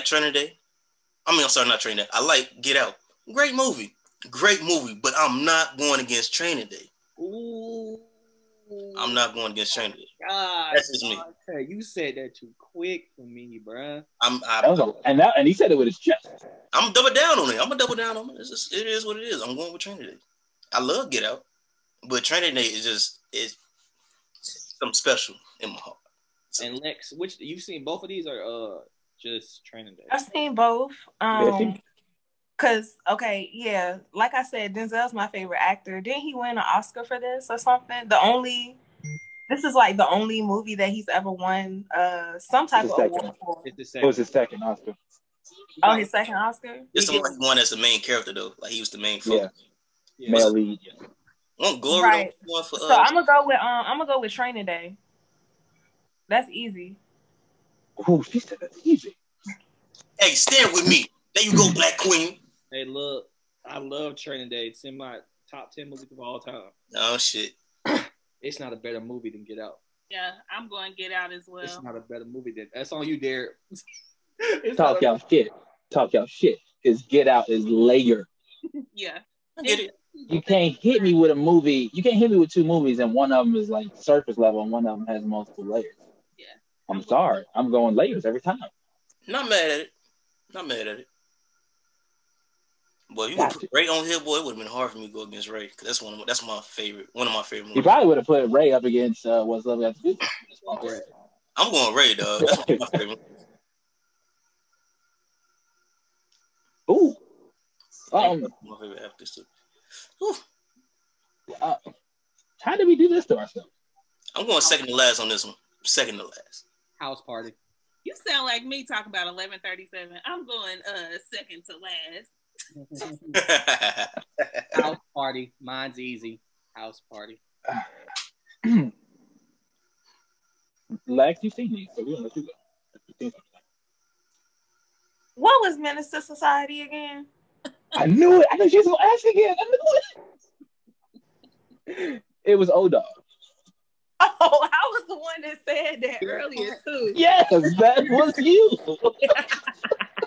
I like Training Day. I mean, I'm sorry, not Training Day. I like Get Out. Great movie. Great movie, but I'm not going against Training Day. Ooh. I'm not going against Training Day. God, That's just me. Hey, you said that too quick for me, bruh. I'm I, That was a, and that and he said it with his chest. I'm double down on it. I'm gonna double down on it. It's just, it is what it is. I'm going with Training Day. I love Get Out, but Training Day is just it's something special in my heart. And Lex, which you've seen both of these are uh just training day. I've seen both. Um, cause okay, yeah, like I said, Denzel's my favorite actor. Didn't he win an Oscar for this or something? The only, this is like the only movie that he's ever won uh some type The of second award for. It's the It was his second Oscar. Oh, his second Oscar. This the one he won as the main character though. Like he was the main focus. Yeah. Male lead. Won't Glory Right. don't for So I'm gonna go with um, I'm gonna go with Training Day. That's easy. Ooh, she said that's easy. Hey, stand with me. There you go, Black Queen. Hey, look, I love Training Day. It's in my top ten movies of all time. Oh shit. It's not a better movie than Get Out. Yeah, I'm going to get out as well. It's not a better movie than that's on you, Derek. It's Talk a- y'all shit. Talk y'all shit. Cause Get Out is layer. Yeah. Get it. You can't hit me with a movie. You can't hit me with two movies, and one of them is like surface level, and one of them has multiple layers. Yeah. I'm sorry. I'm going layers every time. Not mad at it. Not mad at it. Boy, you would Gotcha. put Ray on here, boy. It would have been hard for me to go against Ray because that's one. Of my, that's my favorite. One of my favorite You movies. probably would have put Ray up against uh, What's Love Got to Do. I'm going Ray, dog. That's one of my favorite. Ooh. Um, my favorite actors too. Whew. uh, how did we do this to ourselves? I'm going second to last on this one. Second to last. House Party. You sound like me talking about 1137. I'm going uh second to last. House Party. Mine's easy. House Party. Lex, you've seen these, so we're gonna let you go. You've seen something. What was Menace II Society again? I knew it. I knew she was gonna ask again. I knew it. It was O Dog. Oh, I was the one that said that earlier too. Yes, that was you.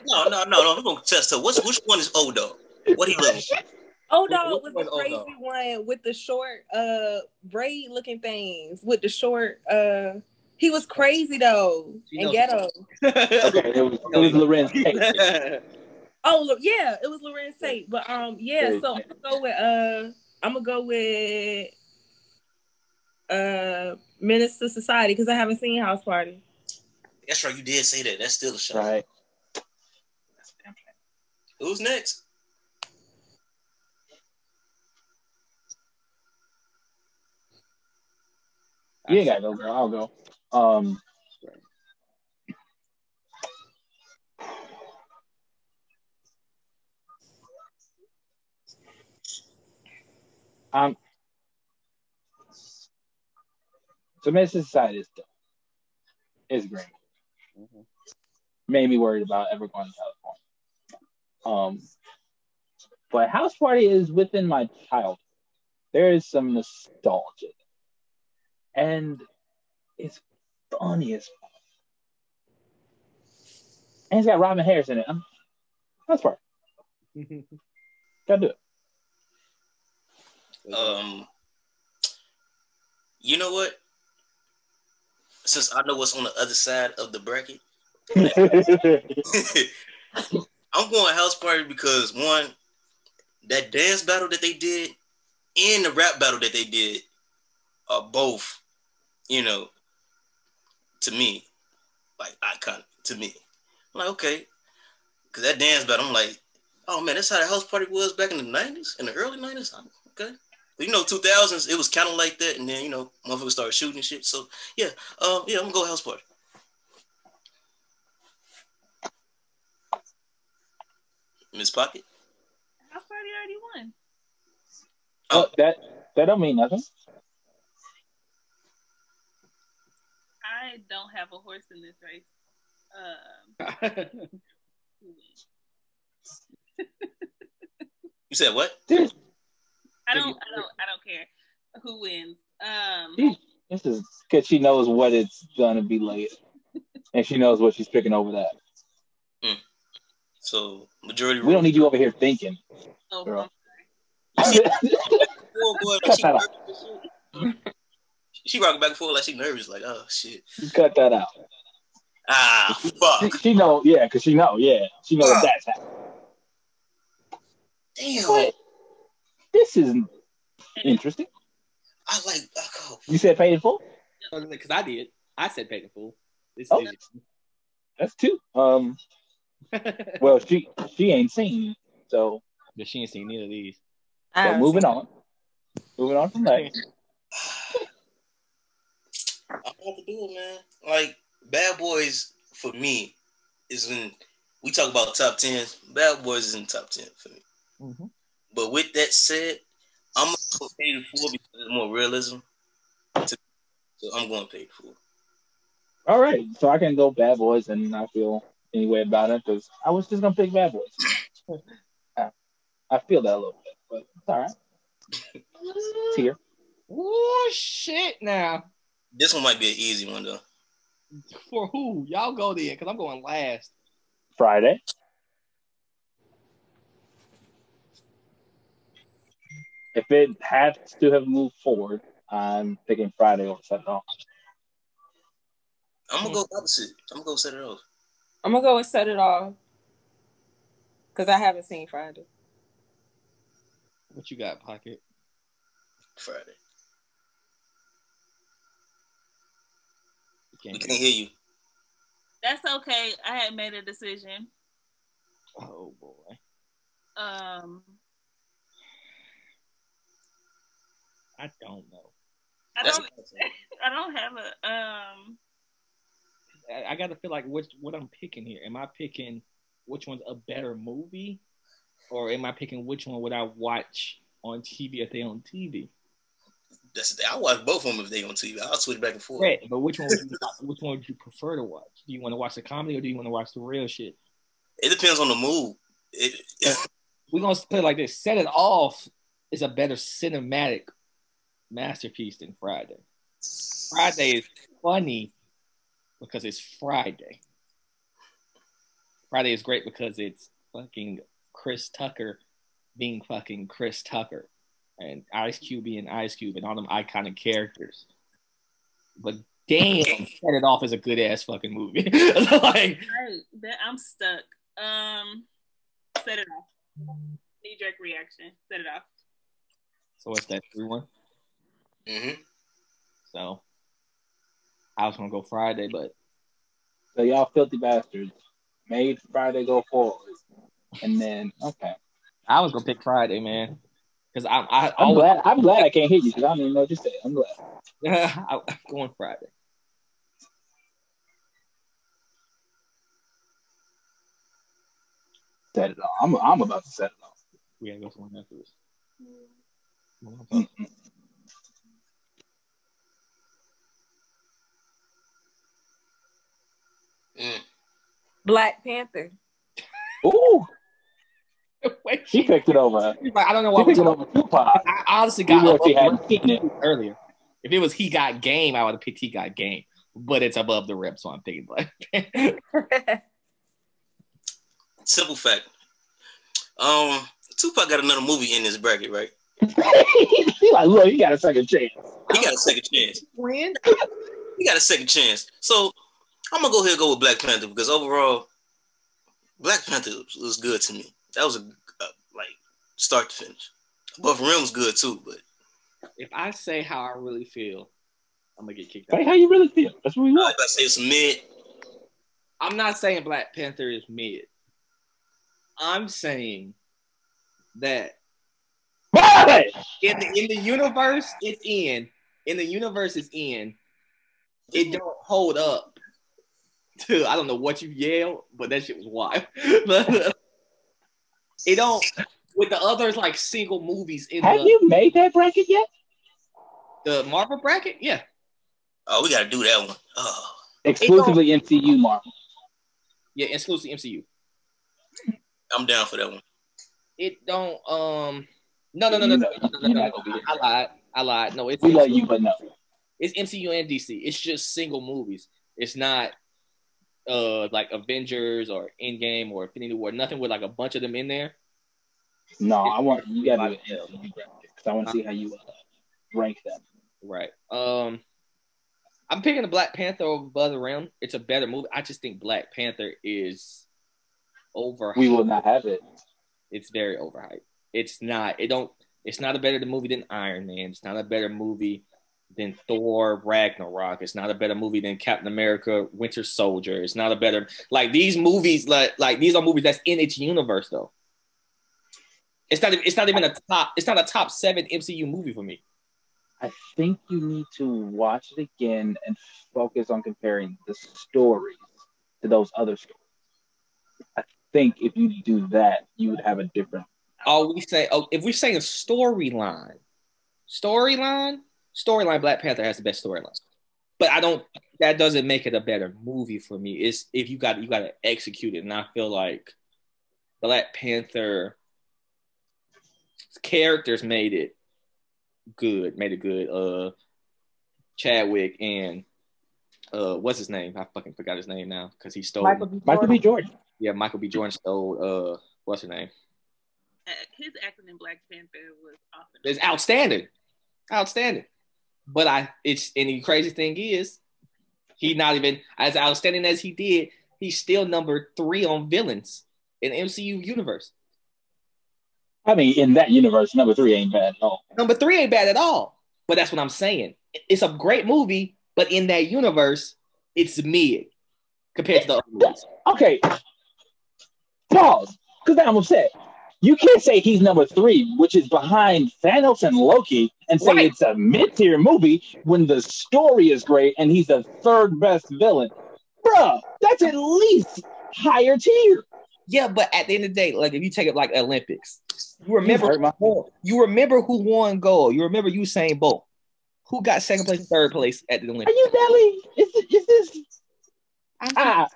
no, no, no, no. I'm gonna test her. What's which one is old dog? What he look? O Which- Dog which was the crazy O-Dog? one with the short uh braid looking things with the short uh he was crazy though She and ghetto. Okay, it was, it was Larenz Tate. Oh look, yeah, it was Larenz Tate. But um yeah, so I'm gonna go with uh I'm gonna go with uh Menace II Society because I haven't seen House Party. That's right. You did say that. That's still a shot. Right. Who's next? You ain't gotta go, girl. I'll go. Um, um, so Menace II Society is dope. It's great. Mhm. Made me worried about ever going to California. Um, but House Party is within my childhood. There is some nostalgia, and it's funny as fuck. And it's got Robin Harris in it. I'm, House Party. Gotta do it. Um, you know what? Since I know what's on the other side of the bracket, I'm going house party because one, that dance battle that they did and the rap battle that they did are both, you know, to me, like iconic to me. I'm like, okay. Cause that dance battle, I'm like, oh man, that's how the house party was back in the 90s, in the early 90s. I'm, okay. But, you know, 2000s, it was kind of like that. And then, you know, motherfuckers started shooting and shit. So, yeah, um, yeah, I'm gonna go house party. Miss Pocket? House Party already won. oh, that that don't mean nothing. I don't have a horse in this race. Um. You said what? I don't. I don't. I don't care who wins. Um, This is because she knows what it's gonna be later, and she knows what she's picking over that. Mm. So majority. We don't need you over here thinking. Oh, Girl. I'm boy, she, Cut that nervous she rocking back and forth like she nervous, like oh shit. Cut that out. Ah She, fuck. she know, yeah, because she know, yeah, she know that that's happening. Damn. But this is interesting. I like oh, You said paid in full. Because I did. I said paid in full. This Oh. is That's two. Um, well, she she ain't seen, so but she ain't seen neither of these. I so moving seen- on. Moving on from that. I have to do it, man. Like Bad Boys for me is when we talk about top tens. Bad Boys is in top ten for me. Mhm. But with that said, I'm gonna go pay the full because there's more realism. To, so I'm going to pay the full. All right, so I can go Bad Boys and not feel any way about it because I was just gonna pick Bad Boys. I, I feel that a little bit, but it's all right. It's here. Oh shit! Now This one might be an easy one though. for who? Y'all go there because I'm going last. Friday. If it had to have moved forward, I'm picking Friday over Set It Off. I'm gonna go opposite. I'm gonna go set it off. I'm gonna go and set it off because I haven't seen Friday. What you got, pocket? Friday. You We can't can't hear you. That's okay. I had made a decision. Oh boy. Um, I don't know. I don't. I don't have a um. I, I got to feel like which what I'm picking here. Am I picking which one's a better movie, or am I picking which one would I watch on TV if they on TV? That's the thing. I watch both of them if they on TV. I'll switch back and forth. Right, but which one would you, which one would you prefer to watch? Do you want to watch the comedy or do you want to watch the real shit? It depends on the mood. It, We're gonna put it like this: Set It Off is a better cinematic masterpiece than Friday. Friday is funny because it's Friday. Friday is great because it's fucking Chris Tucker being fucking Chris Tucker and Ice Cube being Ice Cube and all them iconic characters. But damn, Set It Off is a good ass fucking movie. like, Right, I'm stuck. Um, set it off. Knee jerk reaction. Set it off. so what's that? Three one. Hmm So I was gonna go Friday, but So y'all filthy bastards made Friday go forward, and then okay. I was gonna pick Friday, man, because I I I'm always, glad. I'm glad I can't hear you because I don't even know what you said. I'm glad. I'm going Friday. Set it off. I'm. I'm about to set it off. We gotta go somewhere after this. Mm. Black Panther. Ooh, Wait, she picked it over. like, I don't know She why we picked it over Tupac. I honestly You got wish above he hadn't rep seen it. earlier. If it was he got game, I would have picked he got game. But it's above the Rim, so I'm picking Black Panther. Simple fact. Um, Tupac got another movie in this bracket, right? He like, look, you got a second chance. He got a second chance. When? He got a second chance. So I'm gonna go ahead and go with Black Panther because overall, Black Panther was good to me. That was a, a like start to finish. Above Rim was good too, but If I say how I really feel, I'm gonna get kicked Say out. how you really feel. That's what we I want. about to say it's mid. I'm not saying Black Panther is mid. I'm saying that But in the in the universe it's in. In the universe it's in. It don't hold up to I don't know what you yelled, but that shit was wild. But it don't with the others like single movies in have the, you made that bracket yet? the Marvel bracket. Yeah, Oh, we gotta do that one. Oh, Exclusively MCU Marvel. yeah, exclusive MCU. I'm down for that one. It don't um no no no no no no no, no, no, not gonna be here. I lied I lied no it's We love MCU. you, but no. it's MCU and DC. It's just single movies. It's not uh like Avengers or Endgame or Infinity War. Nothing with like a bunch of them in there. No, I want you gotta because I want to see how you uh, rank them. Right. Um, I'm picking the Black Panther over Above the Rim. It's a better movie. I just think Black Panther is over. We will not have it. It's very overhyped. It's not. It don't. It's not a better movie than Iron Man. It's not a better movie than Thor Ragnarok. It's not a better movie than Captain America Winter Soldier. It's not a better like these movies like like these are movies that's in its universe though. It's not it's not even a top it's not a top 7 MCU movie for me. I think you need to watch it again and focus on comparing the stories to those other stories. I think if you do that, you would have a different. Oh, we say oh, if we're saying a storyline, storyline, storyline, Black Panther has the best storyline. But I don't. That doesn't make it a better movie for me. It's if you got you got to execute it, and I feel like Black Panther characters made it good, made it good. Uh, Chadwick and uh, what's his name? I fucking forgot his name now because he stole Michael B. Michael B. Jordan. Yeah, Michael B. Jordan stole. Uh, what's her name? Uh, his acting in Black Panther was awesome. It's outstanding, outstanding. But I, it's and the crazy thing is, he not even as outstanding as he did. He's still number three on villains in MCU universe. I mean, in that universe, number three ain't bad at all. Number three ain't bad at all. But that's what I'm saying. It's a great movie, but in that universe, it's mid compared to the other movies. Okay. Pause. Because I'm upset. You can't say he's number three, which is behind Thanos and Loki, and say Right. it's a mid-tier movie when the story is great and he's the third best villain. Bruh, that's at least higher tier. Yeah, but at the end of the day, like if you take it like Olympics, you remember hurt my you remember who won gold. You remember Usain Bolt, who got second place and third place at the Olympics? Are you Nelly? Is, this- is this I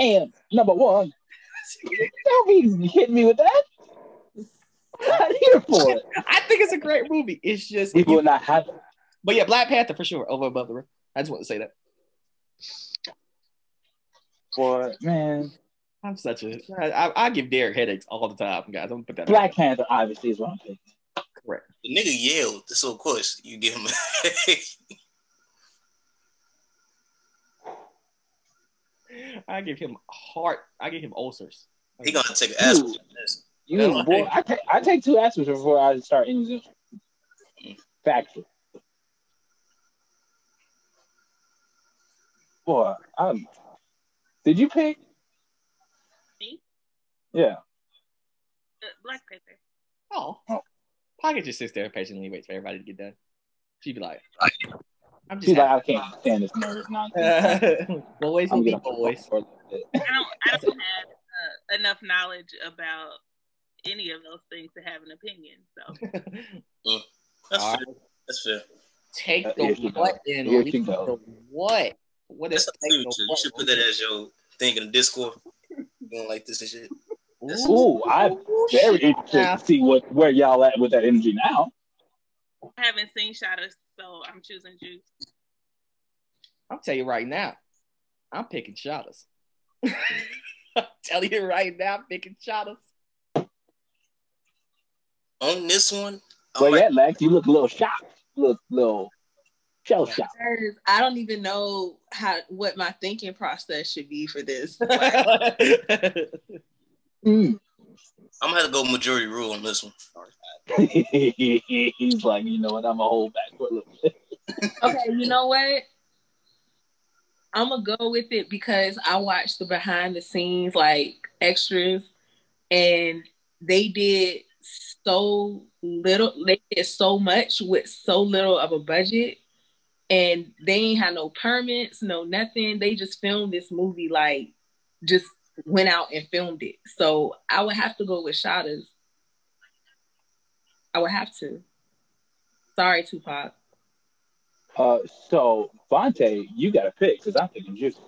am number one? Don't be hitting me with that. I'm here for it. I think it's a great movie. It's just, People will not have it. but yeah, Black Panther for sure over above the rim. I just want to say that. Boy, man. I'm such a I, I, I give Derek headaches all the time, guys. I'm gonna put that Black Panther obviously is what I'm picking. correct. The nigga yelled, so of course you give him. I give him heart. I give him ulcers. he gonna take an ass. Dude. You boy, I take I take two aspirins before I start any Factual. Boy, um, did you pick? Me? Yeah. Uh, Black Panther. Oh, Oh. Pocket just sits there and patiently waits for everybody to get done. She'd be like, "I'm just She's like. I can't stand this nerd nonsense. boys I'm will be boys." for a little bit. I don't. I don't have uh, enough knowledge about any of those things to have an opinion. So That's All fair. That's fair. Take Uh, the here what goes. and leave the goes. what? What is That's the take the future. You should put that as your thing in the Discord. Going like this and shit. Ooh, I'm very shit. interested to see what where y'all at with that energy now. I haven't seen Shottas, so I'm choosing Juice. I'll tell you right now, I'm picking Shottas. I'm telling you right now, I'm picking Shottas. On this one, I Well, might- yeah, Lex, you look a little shocked, look little shell shocked. I don't even know how what my thinking process should be for this. Mm. I'm gonna have to go majority rule on this one. He's like, you know what? I'm gonna hold back for a little bit. okay, you know what? I'm gonna go with it because I watched the behind the scenes like extras, and they did so little. They did so much with so little of a budget, and they ain't had no permits, no nothing. They just filmed this movie like just went out and filmed it. So I would have to go with Shottas. I would have to. Sorry, Tupac. Uh, so Vontae, you got to pick because I'm picking Juice.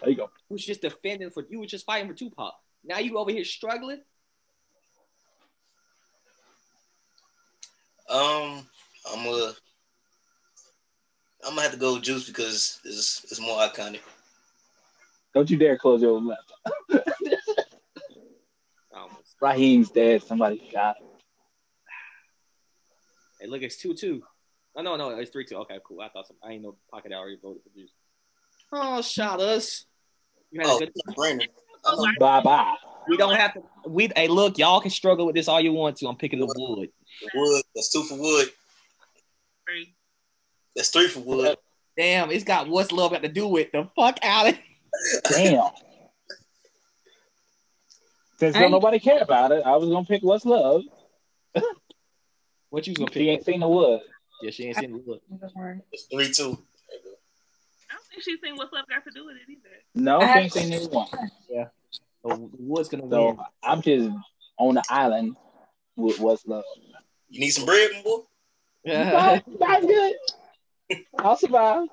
There you go. You was just defending for you was just fighting for Tupac. Now you over here struggling. Um, I'm gonna, I'm gonna have to go with Juice because it's, it's more iconic. Don't you dare close your laptop. Almost. Raheem's dead. Somebody shot him. Hey, look, it's two two. Oh no, no, it's three two. Okay, cool. I thought some. I ain't know Pocket already voted for Juice. Oh, Shottas. You had Oh, a good. Brandon. Bye bye. We don't have to. We hey, look, y'all can struggle with this all you want to. I'm picking the wood. Wood. That's two for Wood. Three. That's three for Wood. Damn, it's got what's love got to do with the fuck out of it. Damn. Since don't nobody care about it, I was gonna pick What's Love. What you gonna She pick? ain't seen the wood. Yeah, she ain't seen the wood. It's three two. I think she's seen what's love got to do with it either. No, I she have- ain't seen neither one. So the wood's gonna So win. I'm just on the island with What's Love. You need some bread, my boy? Not, not good. I'll survive.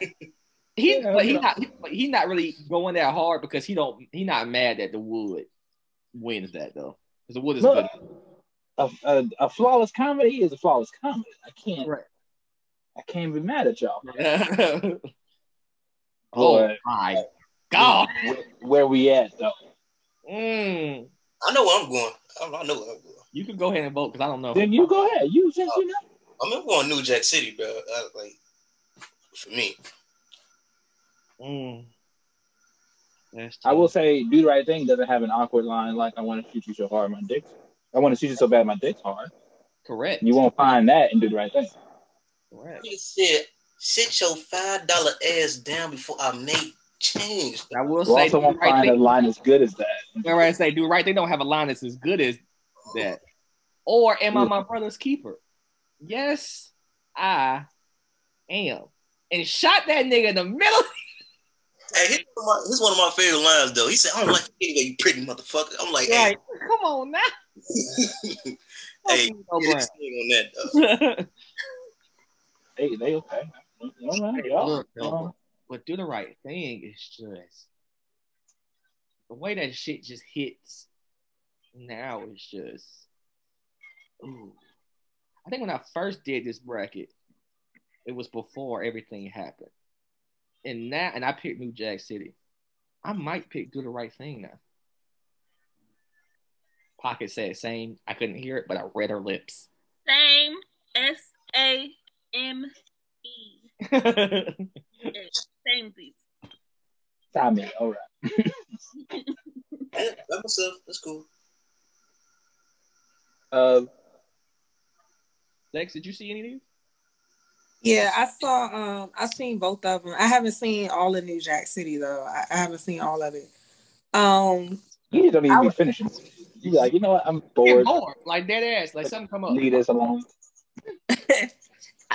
he, Yeah, but he yeah. not, he, he not really going that hard because he don't. He not mad that the wood wins that though. Because the wood is Look, good. a, a, a flawless comedy is a flawless comedy. I can't. Right. I can't be mad at y'all. oh Boy. my god. Where, where we at though? Mm. I know where I'm going. I, I know where I'm going. You can go ahead and vote because I don't know. Then you go ahead. You since you know. I mean, I'm going New Jack City, bro. I, like for me. Mm. That's I will say, do the right thing doesn't have an awkward line like "I want to shoot you so hard, my dick." I want to shoot you so bad, my dick's hard. correct. You won't find that and do the right thing. correct. He said, "Sit your five dollar ass down before I make change." I will You say also won't the right find a line as good as that. Remember I say do right They Don't have a line that's as good as that. Or am I my brother's keeper? Yes, I am. And shot that nigga in the middle. Hey, here's one, of my, here's one of my favorite lines though. He said, "I don't like you anyway, you pretty motherfucker." I'm like, Right. Come on now. "Hey, hey, Fuck you, no on that." Though. Hey, they okay. All right, y'all. Look, though, Um, but do the right thing is just the way that shit just hits now is just ooh. I think when I first did this bracket, it was before everything happened. And now and I picked New Jack City. I might pick Do the Right Thing now. Pocket said same. I couldn't hear it, but I read her lips. Same. S A M. Same these. Tommy, all right. Yeah, by myself. That's cool. Uh, Lex, did you see any of these? Yeah, I saw. Um, I've seen both of them. I haven't seen all of New Jack City though. I, I haven't seen all of it. Um, you don't even I be would- finishing. You like, you know what? I'm Get bored. bored, like dead ass, like something come up. Leave this alone.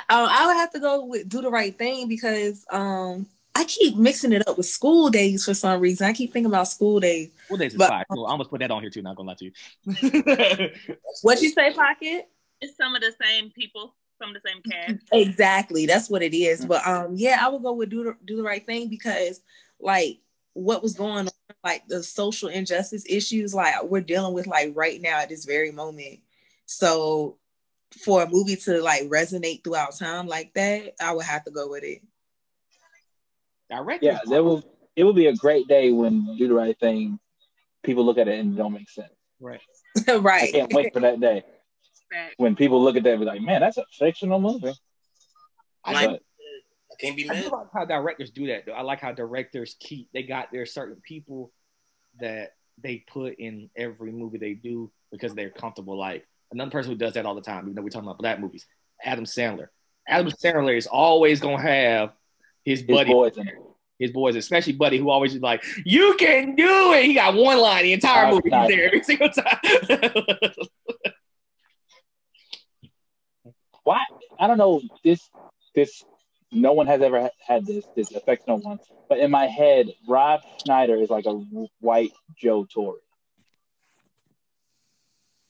um, I would have to go with do the right thing because um, I keep mixing it up with school days for some reason. I keep thinking about school days. Well, days is But- fire. Cool. I almost put that on here too. Not gonna lie to you. What you say, Pocket? It's some of the same people, some of the same cast. Exactly, that's what it is. But um, yeah, I would go with do the do the right thing because like what was going on, like the social injustice issues, like we're dealing with like right now at this very moment. So for a movie to like resonate throughout time like that, I would have to go with it. Director. Yeah, there will. It will be a great day when do the right thing. People look at it and it don't make sense. right. Right. I can't wait for that day Fact. when people look at that and be like, "Man, that's a fictional movie." I, Like- do, I can't be mad. do like how directors do that though. I like how directors keep they got their certain people that they put in every movie they do because they're comfortable. Like another person who does that all the time, even though we're talking about black movies, Adam Sandler. Adam Sandler is always gonna have his His buddy, boys in it. his boys, especially Buddy, who always is like, "You can do it." He got one line the entire movie. He's there every single time. Why? I don't know. This this no one has ever had this. This affects no one. But in my head, Rob Schneider is like a white Joe Torre.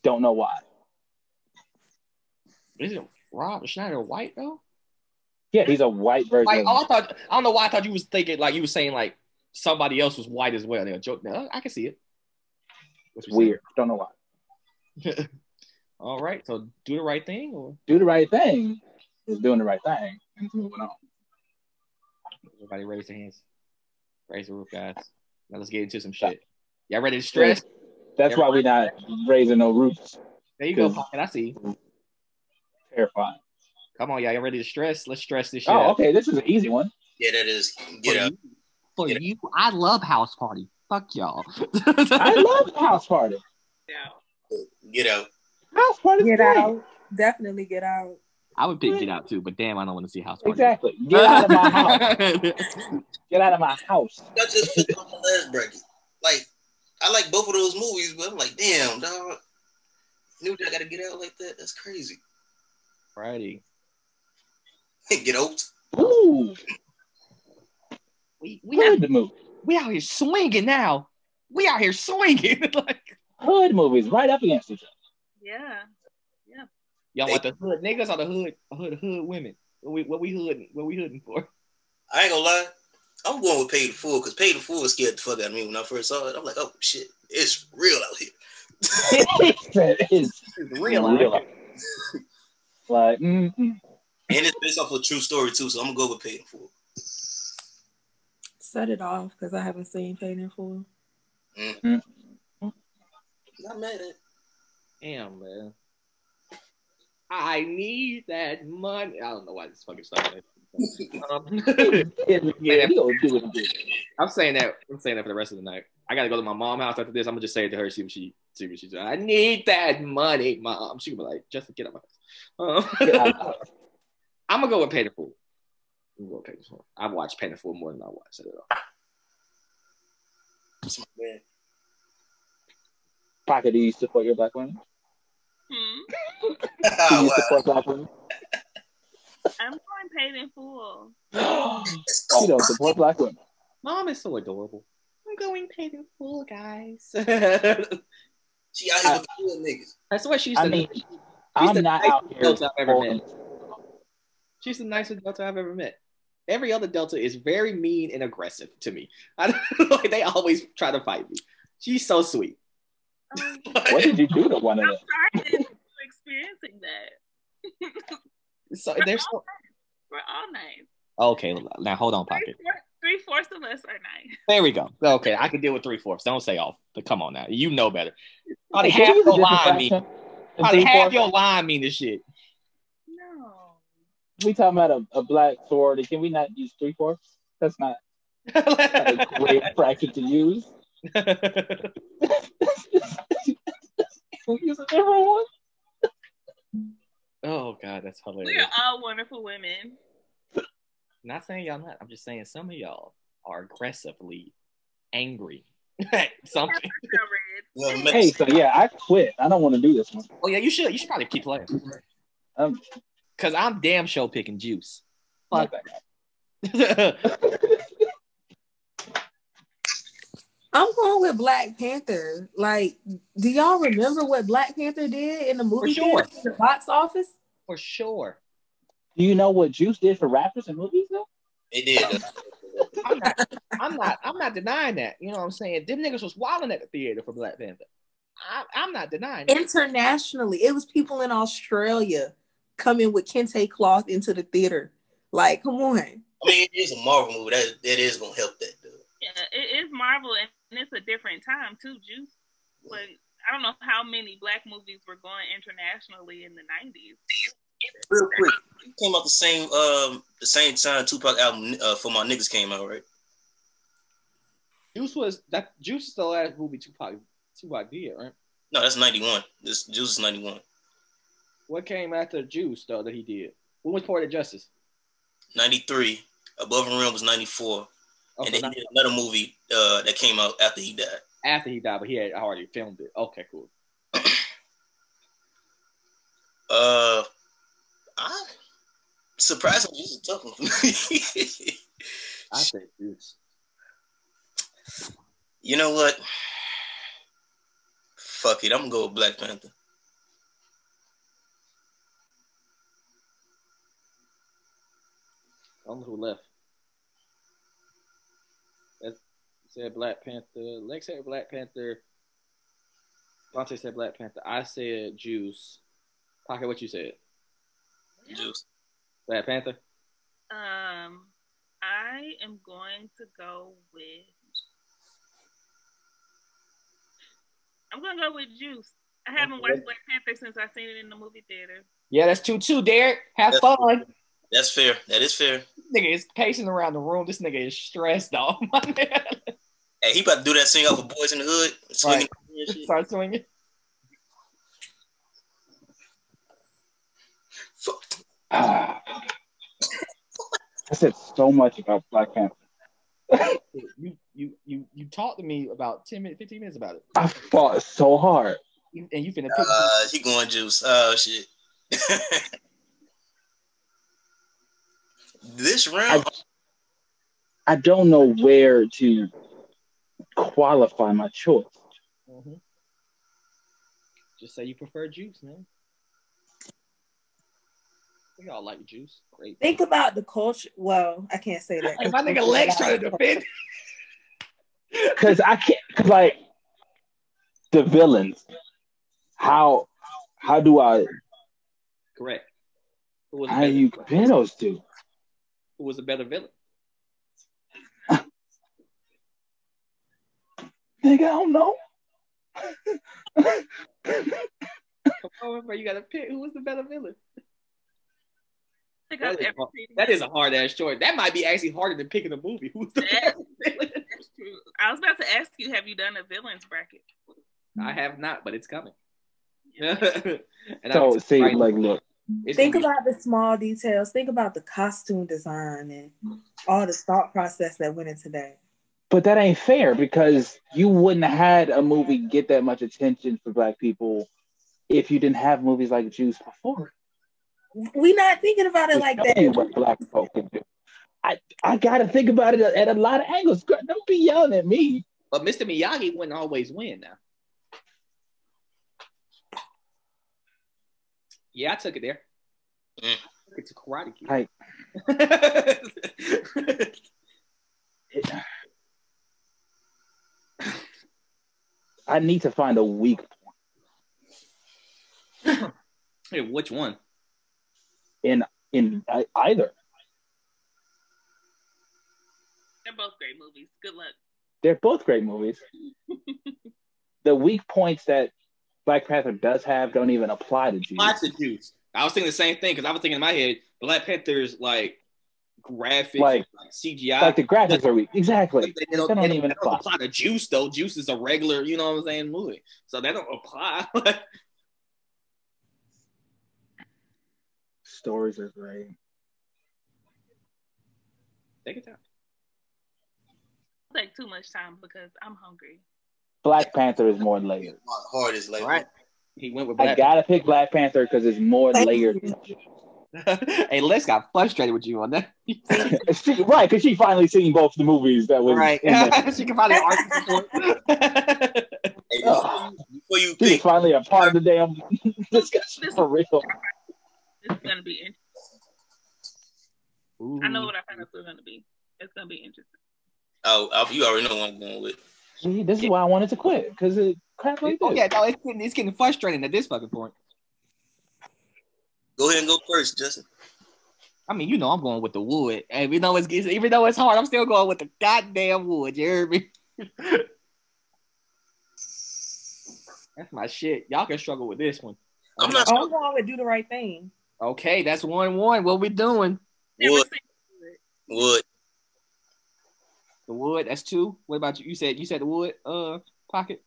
Don't know why. Isn't Rob Schneider white though? Yeah, he's a white version. Like, oh, I thought I don't know why I thought you was thinking like you was saying like somebody else was white as well. They a joke. No, I can see it. What you saying? weird. Don't know why. All right, so do the right thing, or Do the right thing is doing the right thing and moving on. Everybody raise their hands. Raise the roof, guys. Now let's get into some shit. Y'all ready to stress? That's why we're not raising no roofs. There you go, Pocket. I see. you. Terrifying. Come on, y'all. Y'all ready to stress? Let's stress this shit. Oh, out. okay. This is an easy one. Yeah, that is. Get For out. you, for Get you, I love house party. Fuck y'all. I love house party. Yeah. Get out. House party. Get out. Definitely get out. I would pick get out too, but damn, I don't want to see house party. Exactly. Get out of my house. Get out of my house. That just fit on the last bracket. Like, I like both of those movies, but I'm like, damn, dog. Knew I gotta get out like that. That's crazy. Friday. get out. Ooh, We we hood movie. we out here swinging now. We out here swinging. like Hood movies right up against each other. Yeah. Yeah. Y'all want the hood niggas or the hood hood hood women? What we what we hooding? What we hooding for? I ain't gonna lie. I'm going with Paid in Full because Paid in Full scared the fuck out of me when I first saw it. I'm like, oh shit, it's real out here. it's It's real. real. Like, mm, And it's based off a true story too, so I'm gonna go with Paid in Full. Set it off because I haven't seen Paid in Full. Not mad at. Damn man. I need that money. I don't know why this fucking started. um, yeah, he gonna do what he do. I'm saying that. I'm saying that for the rest of the night. I gotta go to my mom's house after this. I'm gonna just say it to her. See what she see what she's doing. I need that money, mom. She gonna be like, just get out my house. Get Um. I'm gonna go with Paid in Full. I'm gonna go with Paid in Full. I've watched Paid in Full more than I watched it at all. That's my man. Pocket, do you support your black women? Hmm. Do you support black women? I'm going paid in full. you don't support black women. Mom is so adorable. I'm going Paid in Full, guys. She out here with the good niggas. That's what she's. I the, mean, she's I'm the not nicest out here. Delta I've ever met. She's the nicest Delta I've ever met. Every other Delta is very mean and aggressive to me. I, like they always try to fight me. She's so sweet. Um, What did you do to one of I'm them? sorry experiencing that. So they're so We're all nice. okay. Now hold on, Three, pocket. three fourths of us are nice. There we go. Okay, I can deal with three fourths. Don't say off. But come on now, you know better. Probably Can half we use a your different line mean. Fraction than Probably half three-fourths? your line mean this shit. No. We talking about a, a black sorority. Can we not use three fourths? That's not a great fraction to use. We use a different one? oh god, that's hilarious. We are all wonderful women. Not saying y'all not. I'm just saying some of y'all are aggressively angry. At Something. Hey, so yeah, I quit. I don't want to do this one. Oh yeah, you should. You should probably keep playing. Um, Cause I'm damn sure picking juice. fuck Fuck. that. I'm going with Black Panther. Like, do y'all remember what Black Panther did in the movie For sure. in the box office? For sure. Do you know what Juice did for rappers and movies though? They did. I'm not, I'm not. I'm not denying that. You know what I'm saying? Them niggas was wilding at the theater for Black Panther. I, I'm not denying that. Internationally, it was people in Australia coming with kente cloth into the theater. Like, come on. I mean, it is a Marvel movie. That that is gonna help that though. Yeah, it is Marvel and it's a different time too, Juice. But I don't know how many black movies were going internationally in the nineties. Real quick, it came out the same um the same time Tupac album uh, for my niggas came out, right? Juice was that. Juice is the last movie Tupac Tupac did, right? No, that's ninety one. This Juice is ninety one. What came after Juice though that he did? When was Poetic Justice? Ninety three. Above and Realm was ninety four. Okay, and then not he did another movie uh, that came out after he died. after he died, but he had already filmed it. Okay, cool. Uh, I surprisingly, this is a tough one. I think Juice. you know what? Fuck it, I'm gonna go with Black Panther. I don't know who left. That said Black Panther. Lex said Black Panther. Dante said Black Panther. I said Juice. Pocket, what you said? Juice. Black Panther. Um, I I am going to go with. I'm gonna go with Juice. I haven't watched Black Panther since I seen it in the movie theater. Yeah, that's two two. Derek, have That's- fun. That's fair. That is fair. nigga is pacing around the room. This nigga is stressed, dog. Man. Hey, he about to do that thing off of Boys in the Hood, swinging and shit. Start swinging. Fuck. Ah. I said so much about Black Panther. You you you you talked to me about 10 minutes, 15 minutes about it. I fought so hard. You- And you finna pick Uh, he going juice. Oh shit. this round, I don't know where to qualify my choice. Mhm. Just say you prefer juice, man. We all like juice. Great. Think about the culture. Well, I can't say that. Hey, my nigga Lex trying to defend. Because I can't, cause like the villains. How how do I Correct. Who was, a how do you compare those two? who was a better villain? Nigga, I don't know. Come on, bro. You got to pick. Who was the better villain? I think That I've is, ever seen. that is a hard ass choice. That might be actually harder than picking a movie. Who's the Yeah. better? That's true. I was about to ask you, have you done a villains bracket? I have not, but it's coming. and So I'm see, right- like, look, it's Think gonna be- about the small details. Think about the costume design and all the thought process that went into that. but that ain't fair because you wouldn't have had a movie get that much attention for black people if you didn't have movies like Juice before. We not thinking about it like that. what black folk can do. I I gotta think about it at a lot of angles. Don't be yelling at me. But Mr. Miyagi wouldn't always win now. Yeah, I took it there. Mm. Took it to Karate Kid. Like, I need to find a weak point Hey, which one? In in mm-hmm. I, either. They're both great movies. Good luck. They're both great movies. the weak points that Black Panther does have don't even apply to Juice. Lots of juice. I was thinking the same thing because I was thinking in my head, Black Panther's like graphics, Like- like CGI. Like the graphics are weak. Exactly. They don't, They don't they even they don't apply. apply to Juice though. Juice is a regular, you know what I'm saying, movie. So they don't apply. Stories are great. Take your time. Take too much time because I'm hungry. Black Panther is more layered. hard is layered. All right. He went with I gotta pick Black Panther because it's more Thank layered. you. than Juice. hey, Lex got frustrated with you on that. she, right, because she finally seen both the movies that was right. in there. she can finally argue support. Hey, before, you, before you She was finally a part of the damn discussion for real. This is gonna be interesting. I know what our finals are gonna be. It's gonna be interesting. Oh, oh, you already know what I'm going with. See, this is why I wanted to quit because it crap like Oh this. yeah, no, it's getting, it's getting frustrating at this fucking point. Go ahead and go first, Justin. I mean, you know, I'm going with the wood. And even though it's even though it's hard, I'm still going with the goddamn wood. You heard me? That's my shit. Y'all can struggle with this one. I'm not I'm going with do the right thing. Okay, that's one one. What we doing? Never Wood. wood. The wood. That's two. What about you? You said you said the wood. Uh, pocket.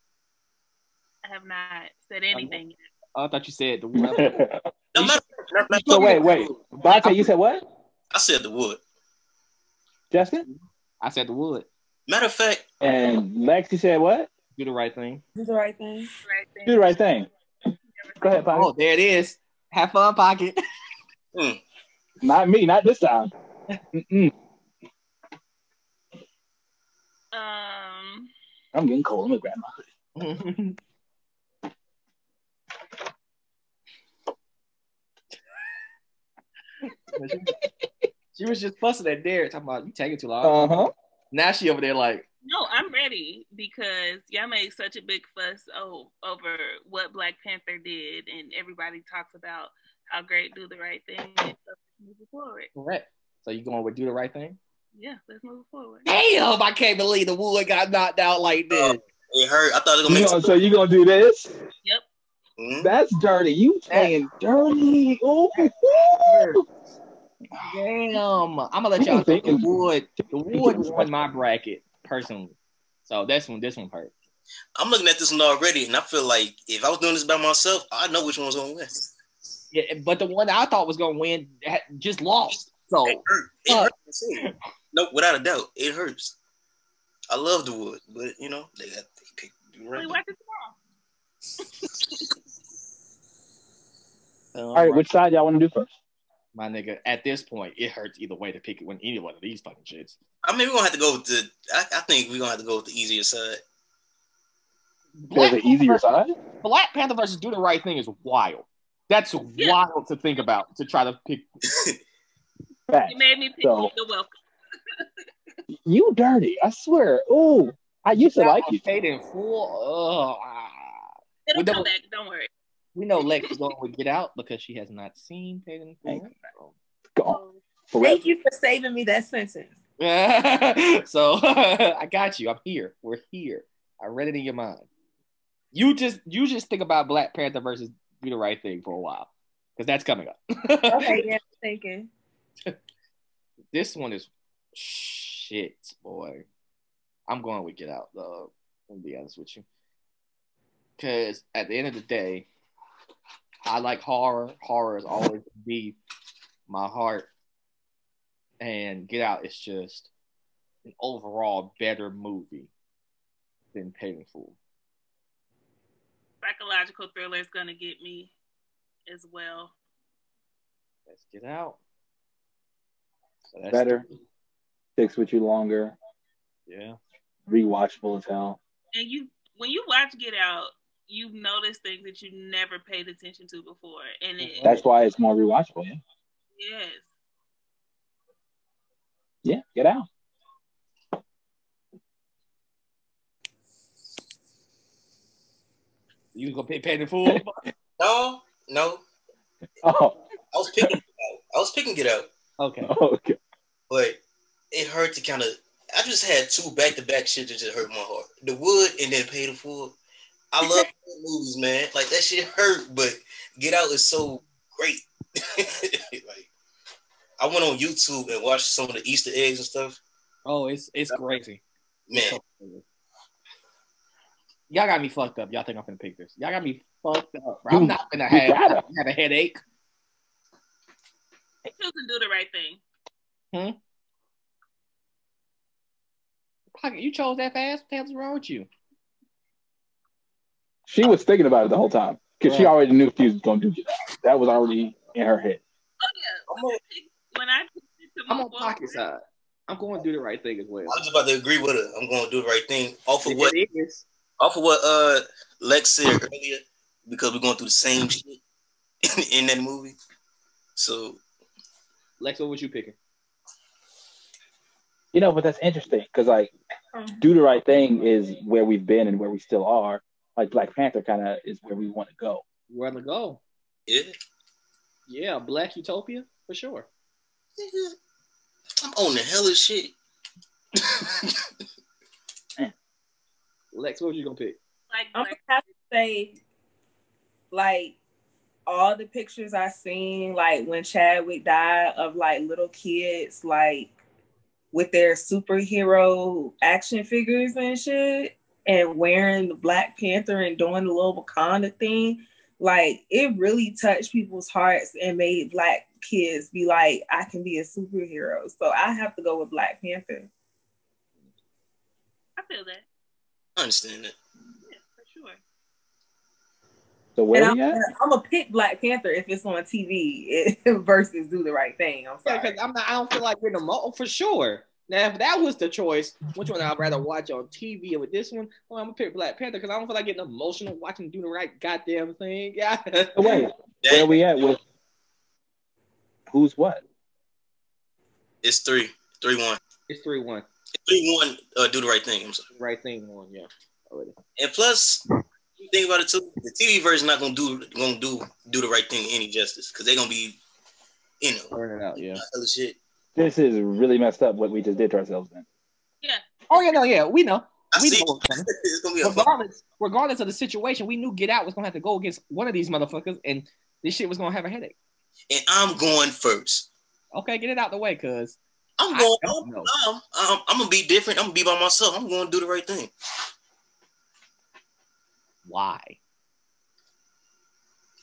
I have not said anything. yet. Oh, I thought you said the wood. No, matter, matter- matter- so wait, wait. Bate, you said what? I said the wood. Justin? I said the wood. Matter of fact, And Lex, you said what? Do the right thing. Do the right thing. Right then. Do the right thing. Go ahead, Pocket. Oh, there it is. Have fun, pocket. mm, Not me, not this time. Mm-mm. Um, I'm getting cold. Let me grab my hoodie. she was just fussing at Derek, talking about you taking too long. Uh huh. Now she over there like, no, I'm ready because y'all made such a big fuss oh, over what Black Panther did, and everybody talks about how great Do the Right Thing is. So let's move forward. correct. So you going with do the right thing? Yeah, let's move forward. Damn, I can't believe the wood got knocked out like this. It hurt. I thought it was You gonna gonna, make so you gonna do this? Mhm. That's dirty. You playing dirty. Ooh. Damn, I'm gonna let y'all know the wood. The wood won my bracket personally. So that's one. This one hurt. I'm looking at this one already, and I feel like if I was doing this by myself, I know which one's gonna win. Yeah, but the one I thought was gonna win just lost. So It hurt. It Fuck. hurt. to. No, without a doubt, it hurts. I love the wood, but you know they got they picked We right. watch it tomorrow. um, All right, which side y'all want to do first? My nigga, at this point, it hurts either way to pick it when any one of these fucking shits. I mean, we're gonna have to go with the. I, I think we're gonna have to go with the easier side. There's Black, an easier side. Black Panther versus Do the Right Thing is wild. That's Yeah. wild to think about to try to pick. You made me pick So- the welcome. You dirty. I swear. Ooh, I used to like you. Paid in full. Oh, It'll We come don't- back. Don't worry. We know Lex is going to get out because she has not seen Paid in Ain't full. Gone. Thank you for saving me that sentence. so I got you. I'm here. We're here. I read it in your mind. You just you just think about Black Panther versus Do the Right Thing for a while because that's coming up. Okay, yeah, I'm thinking. this one is shit, boy. I'm going with Get Out, though. I'm gonna be honest with you, because at the end of the day, I like horror. Horror is always be my heart, and Get Out is just an overall better movie than Paid in Full. Psychological thriller is gonna get me as well. Let's Get Out. So that's Better. three. Sticks with you longer. Yeah. Rewatchable as hell. And you, when you watch Get Out, you notice things that you never paid attention to before, and it, That's why it's more rewatchable. Yeah. yes, Yeah. Get out. You gonna pay Paid in Full? No, no. Oh. I was picking. Get Out. I was picking Get Out, okay. Okay. but it hurt to kind of. I just had two back to back shit that just hurt my heart. The Wood and then pay the Full. I love movies, man. Like that shit hurt, but Get Out is so great. like I went on YouTube and watched some of the Easter eggs and stuff. Oh, it's it's crazy. Man, Y'all got me fucked up. Y'all think I'm gonna pick this? Y'all got me fucked up. Bro. I'm not gonna have, have a headache. choose and do the right thing. Hmm? Pocket, you chose that fast. What the hell's wrong with you? She was thinking about it the whole time because she already knew she was going to do Get That was already in her head. Oh yeah, I'm on- when I picked it to I'm on forward, pocket side. I'm going to do the right thing as well. I was about to agree with her. I'm going to do the right thing. Off of what? Off of what? Uh, Lex said earlier, because we're going through the same shit in that movie. So Lex, what was you picking? You know, but that's interesting because like do the right thing is where we've been and where we still are. Like Black Panther kind of is where we want to go. Where to go? yeah, Yeah, Black Utopia for sure. Nigga, I'm on the hell of shit. Lex, what was you gonna pick? like I'm gonna have to say, like, all the pictures I seen, like when Chadwick died, of like little kids, like with their superhero action figures and shit, and wearing the Black Panther and doing the little Wakanda thing, like it really touched people's hearts and made Black kids be like, I can be a superhero. So I have to go with Black Panther. I feel that. I understand that. Yeah, for sure. So where and I'm, at? I'm gonna pick Black Panther if it's on TV versus Do the Right Thing. I'm Yeah, sorry. because I'm not. I don't feel like getting a mo for sure. Now, if that was the choice, which one I'd rather watch on TV? And with this one, well, I'm gonna pick Black Panther because I don't feel like getting emotional watching do the right goddamn thing. Yeah. So wait, where we at with who's what? It's three, three one, It's three one. three one. Uh, do the right thing. I'm sorry. Right thing one. Yeah. Already. And plus, you think about it too. The TV version not gonna do gonna do do the right thing any justice because they're gonna be, you know, burning out. Yeah. hell of shit. This is really messed up what we just did to ourselves. Then Yeah. Oh yeah, no, yeah, we know. I We see. know it's gonna be a regardless, regardless of the situation, we knew Get Out was gonna have to go against one of these motherfuckers, and this shit was gonna have a headache. And I'm going first. Okay, get it out the way, cuz I'm going. I'm, I'm, I'm, I'm, gonna be different. I'm gonna be by myself. I'm going to do the right thing. why?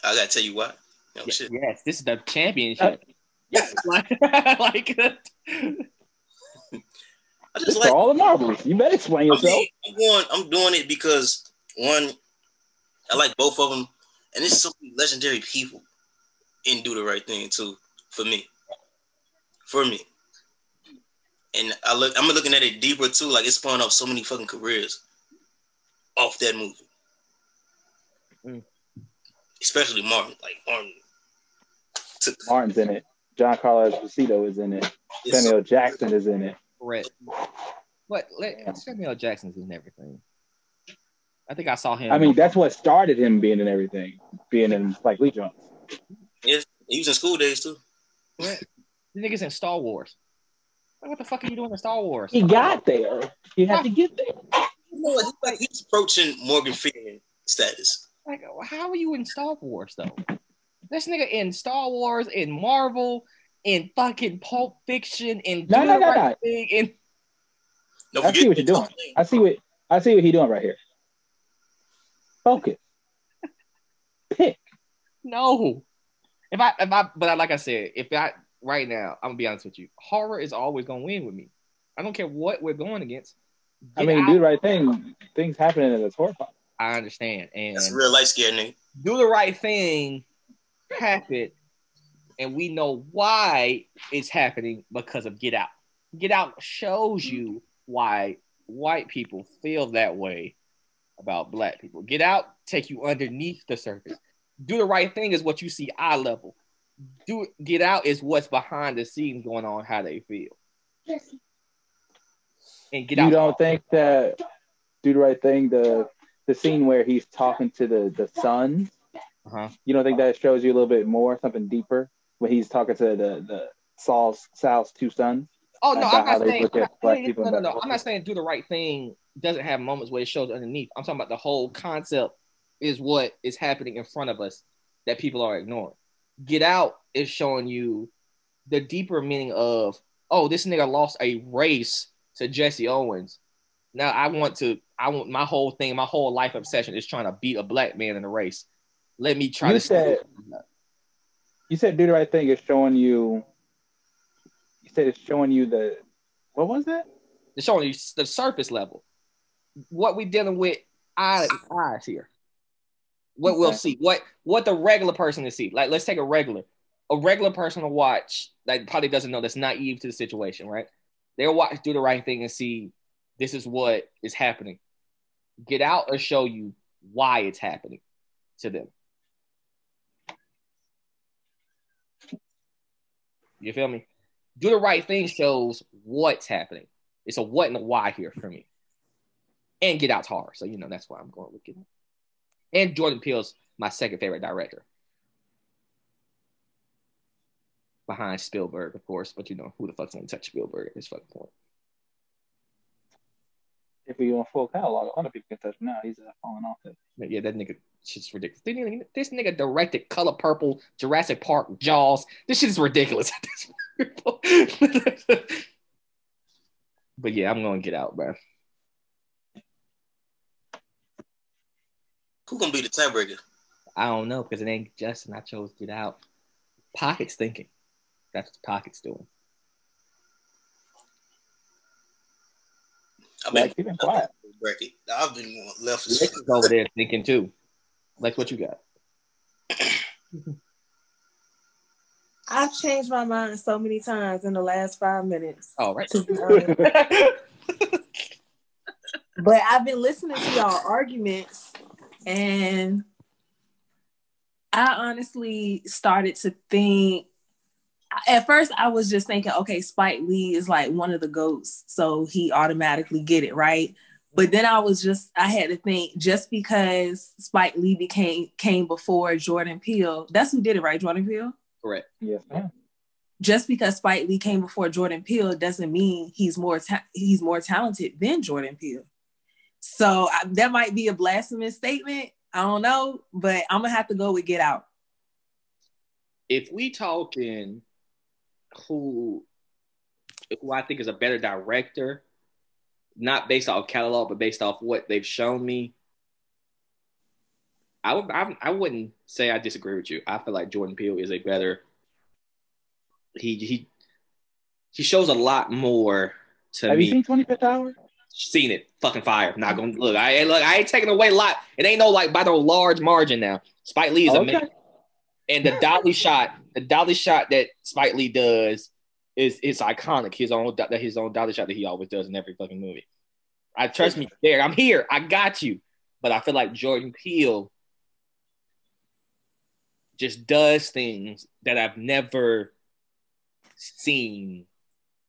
I gotta tell you why. No Ye- shit. Yes, this is the championship. Uh, yes, like, like it. I just for like. all the marbles. You better explain I yourself. mean, I'm going. I'm doing it because one, I like both of them, and it's so many legendary people in Do the Right Thing too. For me, for me, and I look. I'm looking at it deeper too. Like it's spun off so many fucking careers off that movie, Mm. especially Martin. Like Martin. took- Martin's in it. Giancarlo Esposito is in it. it's so- Samuel Jackson is in it. correct. But let, Yeah. Samuel Jackson's in everything. I think I saw him. I mean, that's what started him being in everything, being in Spike Lee joints. He was in School Daze too. correct. The niggas in Star Wars. Like, what the fuck are you doing in Star Wars? He got there. He had to get there. You know? He's, like, he's approaching Morgan Freeman status. Like, how are you in Star Wars though? This nigga in Star Wars, in Marvel, in fucking Pulp Fiction, in No, Do no, the no, Right no. Thing, in Don't I see what you're doing. I see what I see what he doing right here. Focus. Pick. no. If I if I but I, like I said, if I right now, I'm gonna be honest with you, horror is always gonna win with me. I don't care what we're going against. I mean, Out, do the right thing. Things happening in this horror. I understand, and That's a real life scared nigga. do the right thing happened, and we know why it's happening because of Get Out. Get Out shows you why white people feel that way about black people. Get Out take you underneath the surface. Do the right thing is what you see eye level. Do Get Out is what's behind the scenes going on, how they feel. And Get you Out. You don't think that do the right thing the the scene where he's talking to the the sons Uh-huh. you don't think that shows you a little bit more something deeper when he's talking to the the Saul's Sal's two sons Oh no, I'm not saying. I'm not- people no, no, no. I'm not saying do the right thing doesn't have moments where it shows underneath. I'm talking about the whole concept is what is happening in front of us that people are ignoring. Get Out is showing you the deeper meaning of oh, this nigga lost a race to Jesse Owens. Now I want to. I want my whole thing, my whole life obsession is trying to beat a black man in a race. Let me try You to. said- you said do the right thing is showing you you said it's showing you the what was that It's showing you the surface level. What we dealing with eye eyes here. What we'll see. What what the regular person to see. Like let's take a regular. A regular person to watch like probably doesn't know that's naive to the situation, right? They'll watch do the right thing and see this is what is happening. Get out or show you why it's happening to them. You feel me? Do the right thing shows what's happening. It's a what and a why here for me. And Get Out's hard. So, you know, that's why I'm going with Out. And Jordan Peele's my second favorite director. Behind Spielberg, of course, but you know, who the fuck's gonna touch Spielberg at this fucking point? If we on full catalog a lot of people can touch him now he's uh, falling off it Yeah, that nigga shit's ridiculous. This nigga- directed Color Purple, Jurassic Park, Jaws. This shit is ridiculous at this point. but yeah, I'm gonna get out, bro. Who gonna be the tiebreaker? I don't know because it ain't Justin. I chose to Get Out. Pockets thinking. That's what Pockets doing. I've been, Like, he been quiet. bracket. I've been left. Lex is over there thinking too. Like what you got? I've changed my mind so many times in the last five minutes. Oh, right. To be honest. But I've been listening to y'all arguments and I honestly started to think at first I was just thinking, okay, Spike Lee is like one of the goats, so he automatically get it, right? But then I was just I had to think just because Spike Lee became came before Jordan Peele, that's who did it, right? Jordan Peele? Correct. yes ma'am just because Spike Lee came before Jordan Peele doesn't mean he's more ta- he's more talented than Jordan Peele. So I, that might be a blasphemous statement. I don't know, but I'm gonna have to go with Get Out. If we talking who who I think is a better director, not based off catalog, but based off what they've shown me, I would I, I wouldn't say I disagree with you. I feel like Jordan Peele is a better. He he he shows a lot more to Have me. you seen Twenty Fifth Hour? seen it. Fucking fire. Not gonna look. I ain't look. I ain't taking away a lot. It ain't no like by no large margin now. Spike Lee is oh, Okay. amazing, and the dolly shot, the dolly shot that Spike Lee does is is iconic. His own do- his own dolly shot that he always does in every fucking movie. I trust me. There, I'm here. I got you. But I feel like Jordan Peele just does things that I've never seen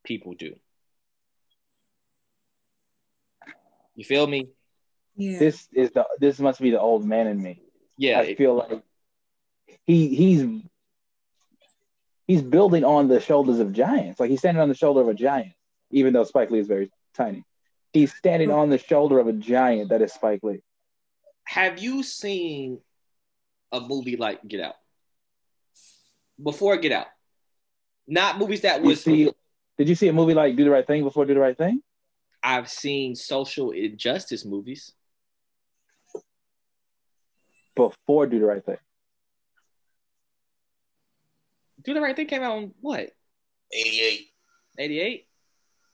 people do. You feel me? Yeah. This is the this must be the old man in me. Yeah. I feel like he he's he's building on the shoulders of giants. Like he's standing on the shoulder of a giant, even though Spike Lee is very tiny. He's standing on the shoulder of a giant that is Spike Lee. have you seen a movie like Get Out? Before Get Out. Not movies that was see, did you see a movie like Do the Right Thing before Do the Right Thing? I've seen social injustice movies. Before Do the Right Thing. Do the Right Thing came out on what? 88. 88?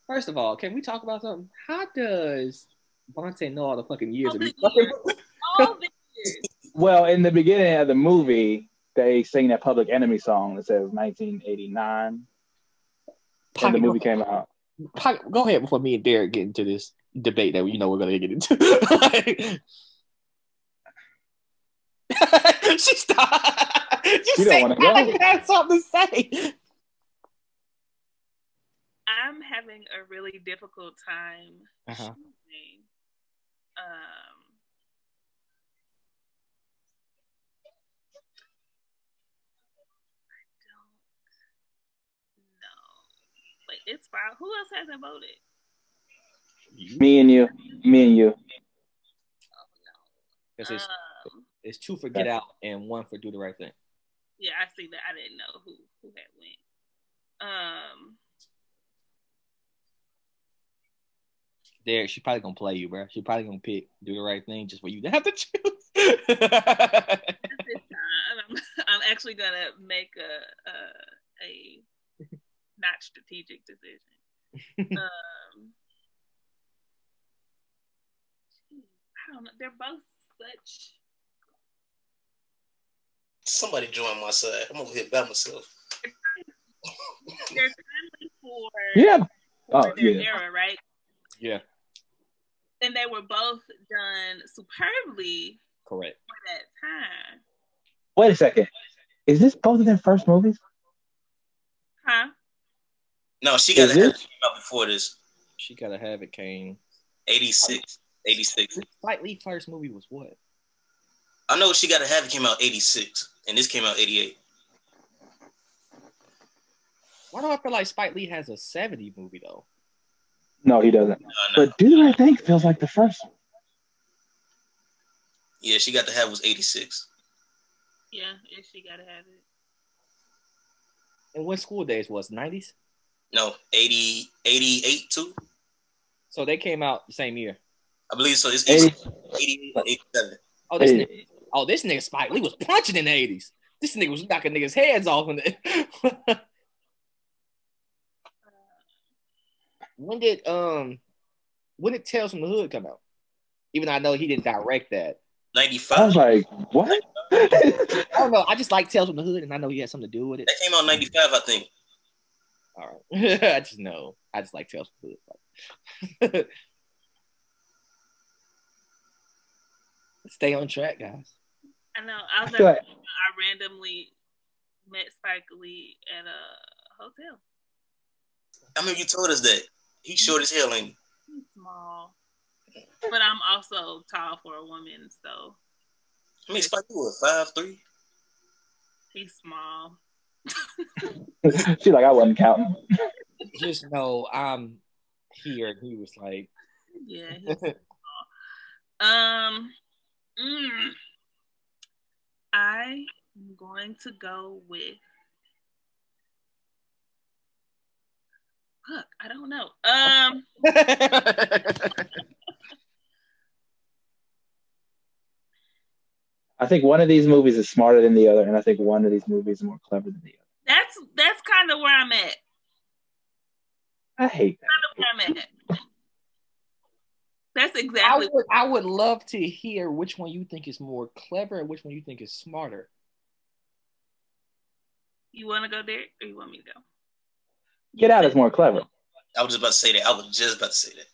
First of all, can we talk about something? How does Bonte know all the fucking years All the years. All the years. Well, in the beginning of the movie, they sing that Public Enemy song that says 1989, and the movie came out. Pocket- Go ahead before me and Derek get into this debate that you know we're gonna get into. she stopped. You, She don't said wanna go. like you had something to say. I'm having a really difficult time Uh-huh. choosing. Um, I don't know. Like it's fine. Who else hasn't voted? Me and you, me and you. Oh Because no. it's, Um, it's two for Get Out and one for Do the Right Thing. yeah, I see that. I didn't know who who had went. Um, Derek, she probably gonna play you, bro. She probably gonna pick Do the Right Thing just for you to have to choose. this time, I'm, I'm actually gonna make a a, a not strategic decision. um, I don't know. They're both such. Somebody join my side. I'm over here by myself. They're timely for Yeah. for Oh, their yeah. era, right? yeah, And they were both done superbly correct. for that time, Wait a second. Is this both of their first movies? huh? No, she got Is to have it? it came out before this. She gotta have it, Kane. 86. 86. Spike Lee first movie was what? I know she got to have it came out 86. And this came out 88. Why do I feel like Spike Lee has a 70 movie though? No, he doesn't. No, no. But Do the Right Thing feels like the first one. Yeah, she got to have was 86. Yeah, and she gotta have it. And when School Daze was 90s? No, 80, 88 too. So they came out the same year. I believe so. It's 80, 88, 87. Oh, this Hey. nigga, oh, this nigga Spike Lee was punching in the 80s. This nigga was knocking niggas' heads off in the When did um when did Tales from the Hood come out? Even though I know he didn't direct that. 95. I was like, what? I don't know. I just like Tales from the Hood and I know he had something to do with it. that came out 95, I think. All right. I just know. I just like Tales from the Hood. Stay on track, guys. I know. I I was feel at, like- I randomly met Spike Lee at a hotel. I mean, you told us that. He's short as hell, ain't he? He's small, but I'm also tall for a woman, so I mean, Spike, Lee were five three. he's small. She's like, I wasn't counting. Just know I'm here. And he was like, Yeah. he's- um. mm, I am going to go with. Fuck, I don't know. Um, I think one of these movies is smarter than the other, and I think one of these movies is more clever than the other. that's that's kind of where I'm at. I hate that. Where I'm at. That's I exactly. would, I would love to hear which one you think is more clever and which one you think is smarter. You want to go there, or you want me to go? Get Out is more clever. I was just about to say that. I was just about to say that.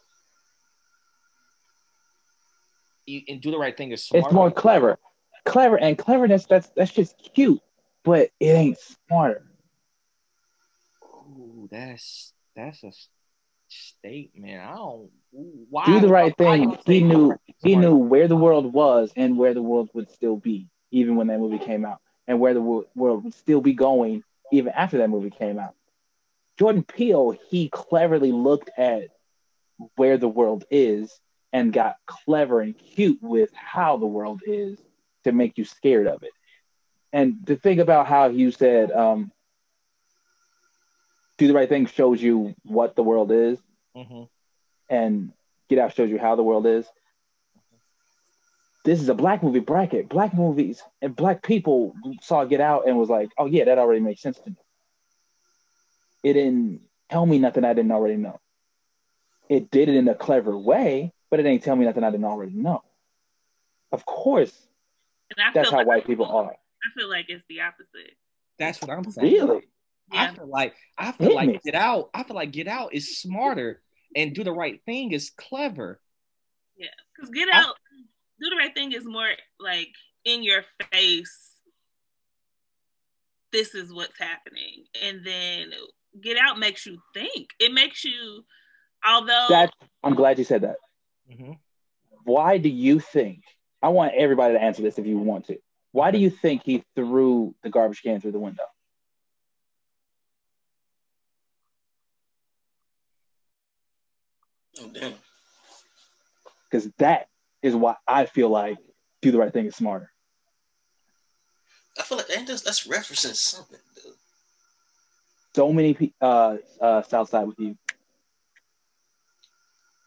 You, and do the right thing is smarter. It's more clever. Clever and cleverness, that's that's just cute, but it ain't smarter. Ooh, that's that's a s- statement. I don't. Why Do the right why thing. say He knew he knew where the world was and where the world would still be, even when that movie came out, and where the wo- world would still be going even after that movie came out. Jordan Peele, he cleverly looked at where the world is and got clever and cute with how the world is to make you scared of it. And to think about how you said, um, do the right thing shows you what the world is, Mhm. and Get Out shows you how the world is. This is a black movie bracket. Black movies and black people saw Get Out and was like, oh yeah, that already makes sense to me. It didn't tell me nothing I didn't already know. It did it in a clever way, but it ain't tell me nothing I didn't already know. Of course, that's how like, white people are. I feel like it's the opposite. That's what I'm saying. Really? I feel like I feel Hit like get out. I feel like get out is smarter and do the right thing is clever. Yeah, because Get I- Out, Do the Right Thing is more like in your face. This is what's happening, and then Get Out makes you think. It makes you, although That I'm glad you said that. Mhm. Why do you think? I want everybody to answer this if you want to. Why do you think he threw the garbage can through the window? Oh damn. Because that is why I feel like do the right thing is smarter. I feel like ain't that's, that's referencing something. Dude. So many pe- uh uh Southside with you.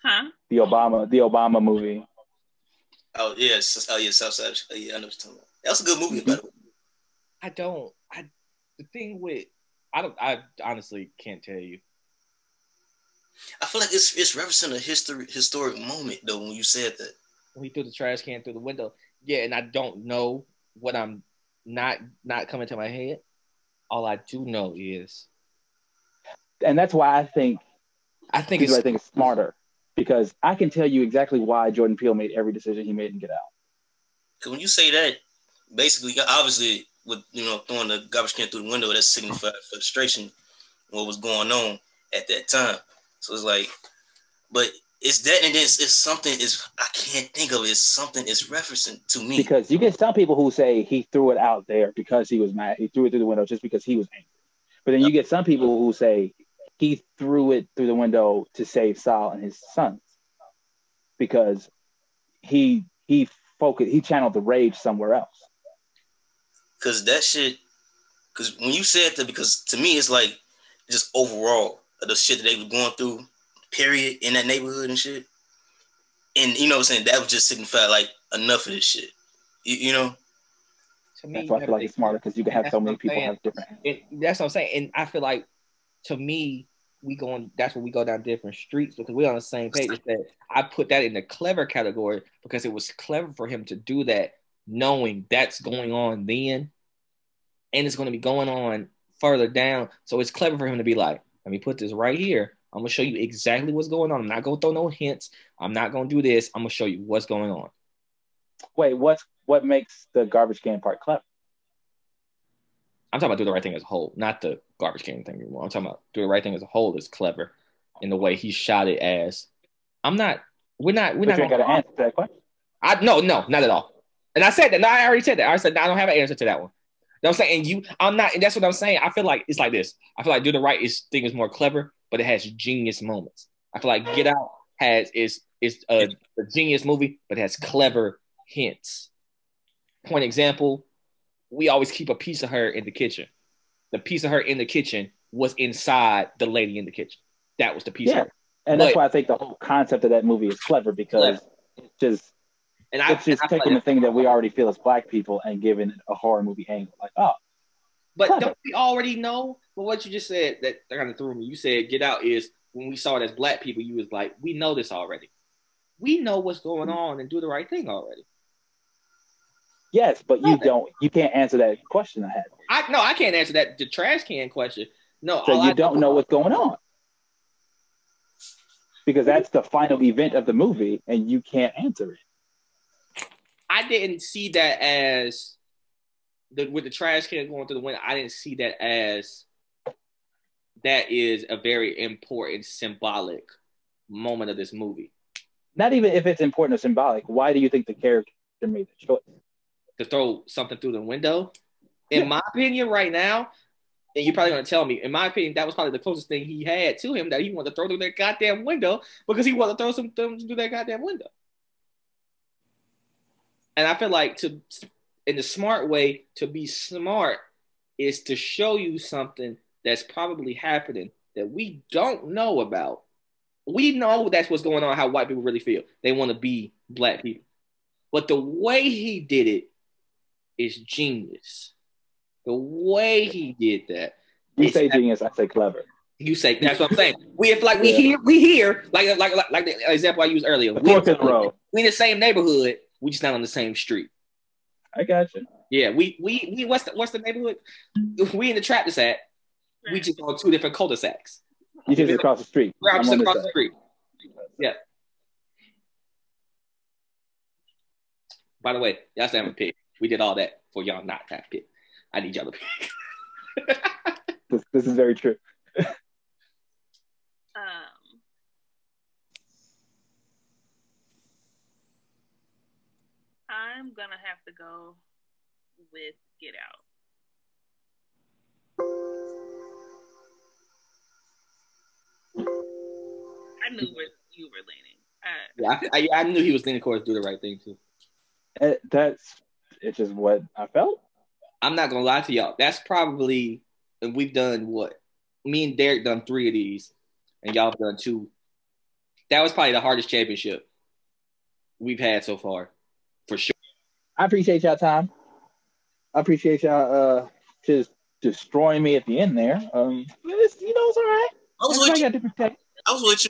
huh? The Obama the Obama movie. Oh yeah, it's- oh yeah, Southside. Oh, yeah, I know what you're talking about. That was a good movie, by the way. I don't. I the thing with I don't. I honestly can't tell you. I feel like it's it's referencing a history historic moment though when you said that. When he threw the trash can through the window, yeah, and I don't know what I'm not not coming to my head. All I do know is And that's why I think I think do it's the right thing is smarter. Because I can tell you exactly why Jordan Peele made every decision he made in Get Out. Because when you say that, basically, obviously, with you know throwing the garbage can through the window, that signified frustration, what was going on at that time. So it's like, but it's that, and it's, it's something is I can't think of it. It's something it's referencing to me. Because you get some people who say he threw it out there because he was mad. He threw it through the window just because he was angry. But then you get some people who say he threw it through the window to save Sal and his sons because he he focused he channeled the rage somewhere else. Because that shit, because when you said that, because to me it's like just overall of the shit that they were going through, period, in that neighborhood and shit. And you know what I'm saying? That was just signified like enough of this shit. You, you know? to me. That's why I feel like it's smarter because you can have so many people have different. And that's what I'm saying. And I feel like to me, we going that's where we go down different streets because we're on the same page. Is that I put that in the clever category because it was clever for him to do that, knowing that's going on then, and it's going to be going on further down. So it's clever for him to be like, let me put this right here. I'm gonna show you exactly what's going on. I'm not gonna throw no hints. I'm not gonna do this. I'm gonna show you what's going on. Wait, what's what makes the garbage can part clever? I'm talking about do the right thing as a whole, not the garbage can thing anymore. I'm talking about do the right thing as a whole is clever in the way he shot it as. I'm not. We're not. We're But not. Gonna, to answer that question. I no no not at all. And I said that. No, I already said that. I said no, I don't have an answer to that one. Know I'm saying? And you, I'm not, and that's what I'm saying. I feel like it's like this. I feel like Do the Right is thing is more clever, but it has genius moments. I feel like Get Out has is is a, a genius movie, but has clever hints. Point example, we always keep a piece of her in the kitchen. The piece of her in the kitchen was inside the lady in the kitchen. That was the piece Yeah. of her. And that's why I think the whole concept of that movie is clever because it just And I, it's just and I taking the thing that we already feel as black people and giving it a horror movie angle. Like, oh, But Clever. don't we already know? But what you just said that kind of threw me. You said Get Out is when we saw it as black people. You was like, we know this already. We know what's going mm-hmm. on and do the right thing already. yes, but you don't. You can't answer that question I had. I no, I can't answer that. The trash can question. No, So you I don't know what's going on because that's the final event of the movie, and you can't answer it. I didn't see that as the with the trash can going through the window. I didn't see that as that is a very important symbolic moment of this movie Not even if it's important or symbolic. Why do you think the character made the choice? to throw something through the window. In my opinion, right now, and you're probably gonna tell me, in my opinion, that was probably the closest thing he had to him that he wanted to throw through that goddamn window because he wanted to throw some things through that goddamn window. And I feel like to in the smart way to be smart is to show you something that's probably happening that we don't know about. We know that's what's going on, how white people really feel. They want to be black people. But the way he did it is genius. The way he did that. You say genius, I say clever. You say that's what I'm saying. We if like we Yeah. hear we hear like like like, like the example I used earlier. We, in we in the same neighborhood. We just not on the same street. I got you. Yeah, we we we what's the what's the neighborhood? We in the Trappist at. We just on two different cul-de-sacs. You just across the street. We're out just across the street. Yeah. By the way, y'all still haven't picked. We did all that for y'all not to have picked. I need y'all to pick. This, this is very true. Um, I'm gonna have to go with Get Out. I knew where you were leaning. Uh, Yeah, I, I, I knew he was leaning towards do the right thing too. It, that's it's just what I felt. I'm not gonna lie to y'all. That's probably and we've done what? Me and Derek done three of these, and y'all have done two. That was probably the hardest championship we've had so far, for sure. I appreciate y'all time. I appreciate y'all uh just destroying me at the end there. Um, it's, you know it's all right. I was Everybody with you. got different takes. I was with you.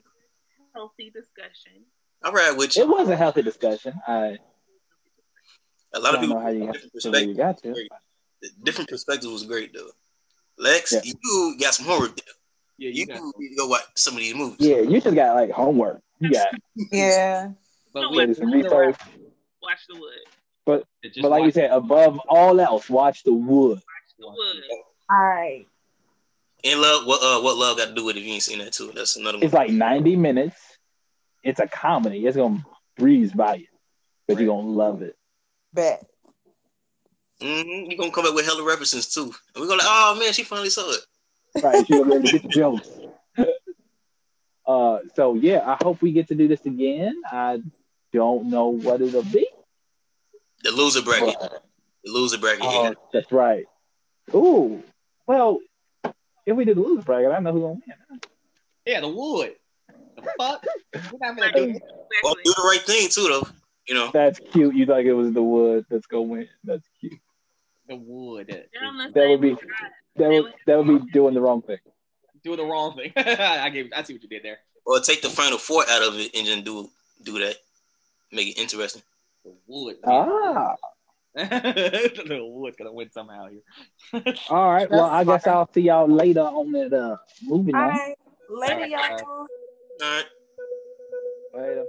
healthy discussion. I ride with It was a healthy discussion. I A lot of don't people know how you got different to you perspectives. got to. Different perspectives was great though. Lex, Yeah. you got some homework. there. Yeah, You need to go watch some of these movies. Yeah, you just got like homework. You got Yeah. But No, we wait, to do some research. Watch the wood. But Just but like you said, above all else, watch the wood. The wood. All right. And love, what uh, what love got to do with it? If you ain't seen that too, that's another one. It's like 90 minutes. It's a comedy. It's gonna breeze by you. But you're gonna love it. Bet. Mm-hmm. You gonna come back with hella references too, and we're gonna like, oh man, she finally saw it. Right. You're gonna be able to get the jokes. uh so yeah, I hope we get to do this again. I don't know what it'll be. The loser bracket, but- the loser bracket. Oh, yeah. that's right. Ooh. Well, if we do the loser bracket, I know who's gonna win. Yeah, the wood. The fuck? We're not gonna do that. Well, Exactly. do the right thing too, though. You know, That's cute. You thought it was the wood that's gonna win. That's cute. the wood. They're on the That would be- That would that would be doing the wrong thing. Doing the wrong thing. I gave. I see what you did there. or take the final four out of it and then do do that, make it interesting. The wood. Ah. the wood's gonna win somehow here. All right. Well, I guess I'll see y'all later on that uh, movie. Bye, Later, y'all. All right. Later.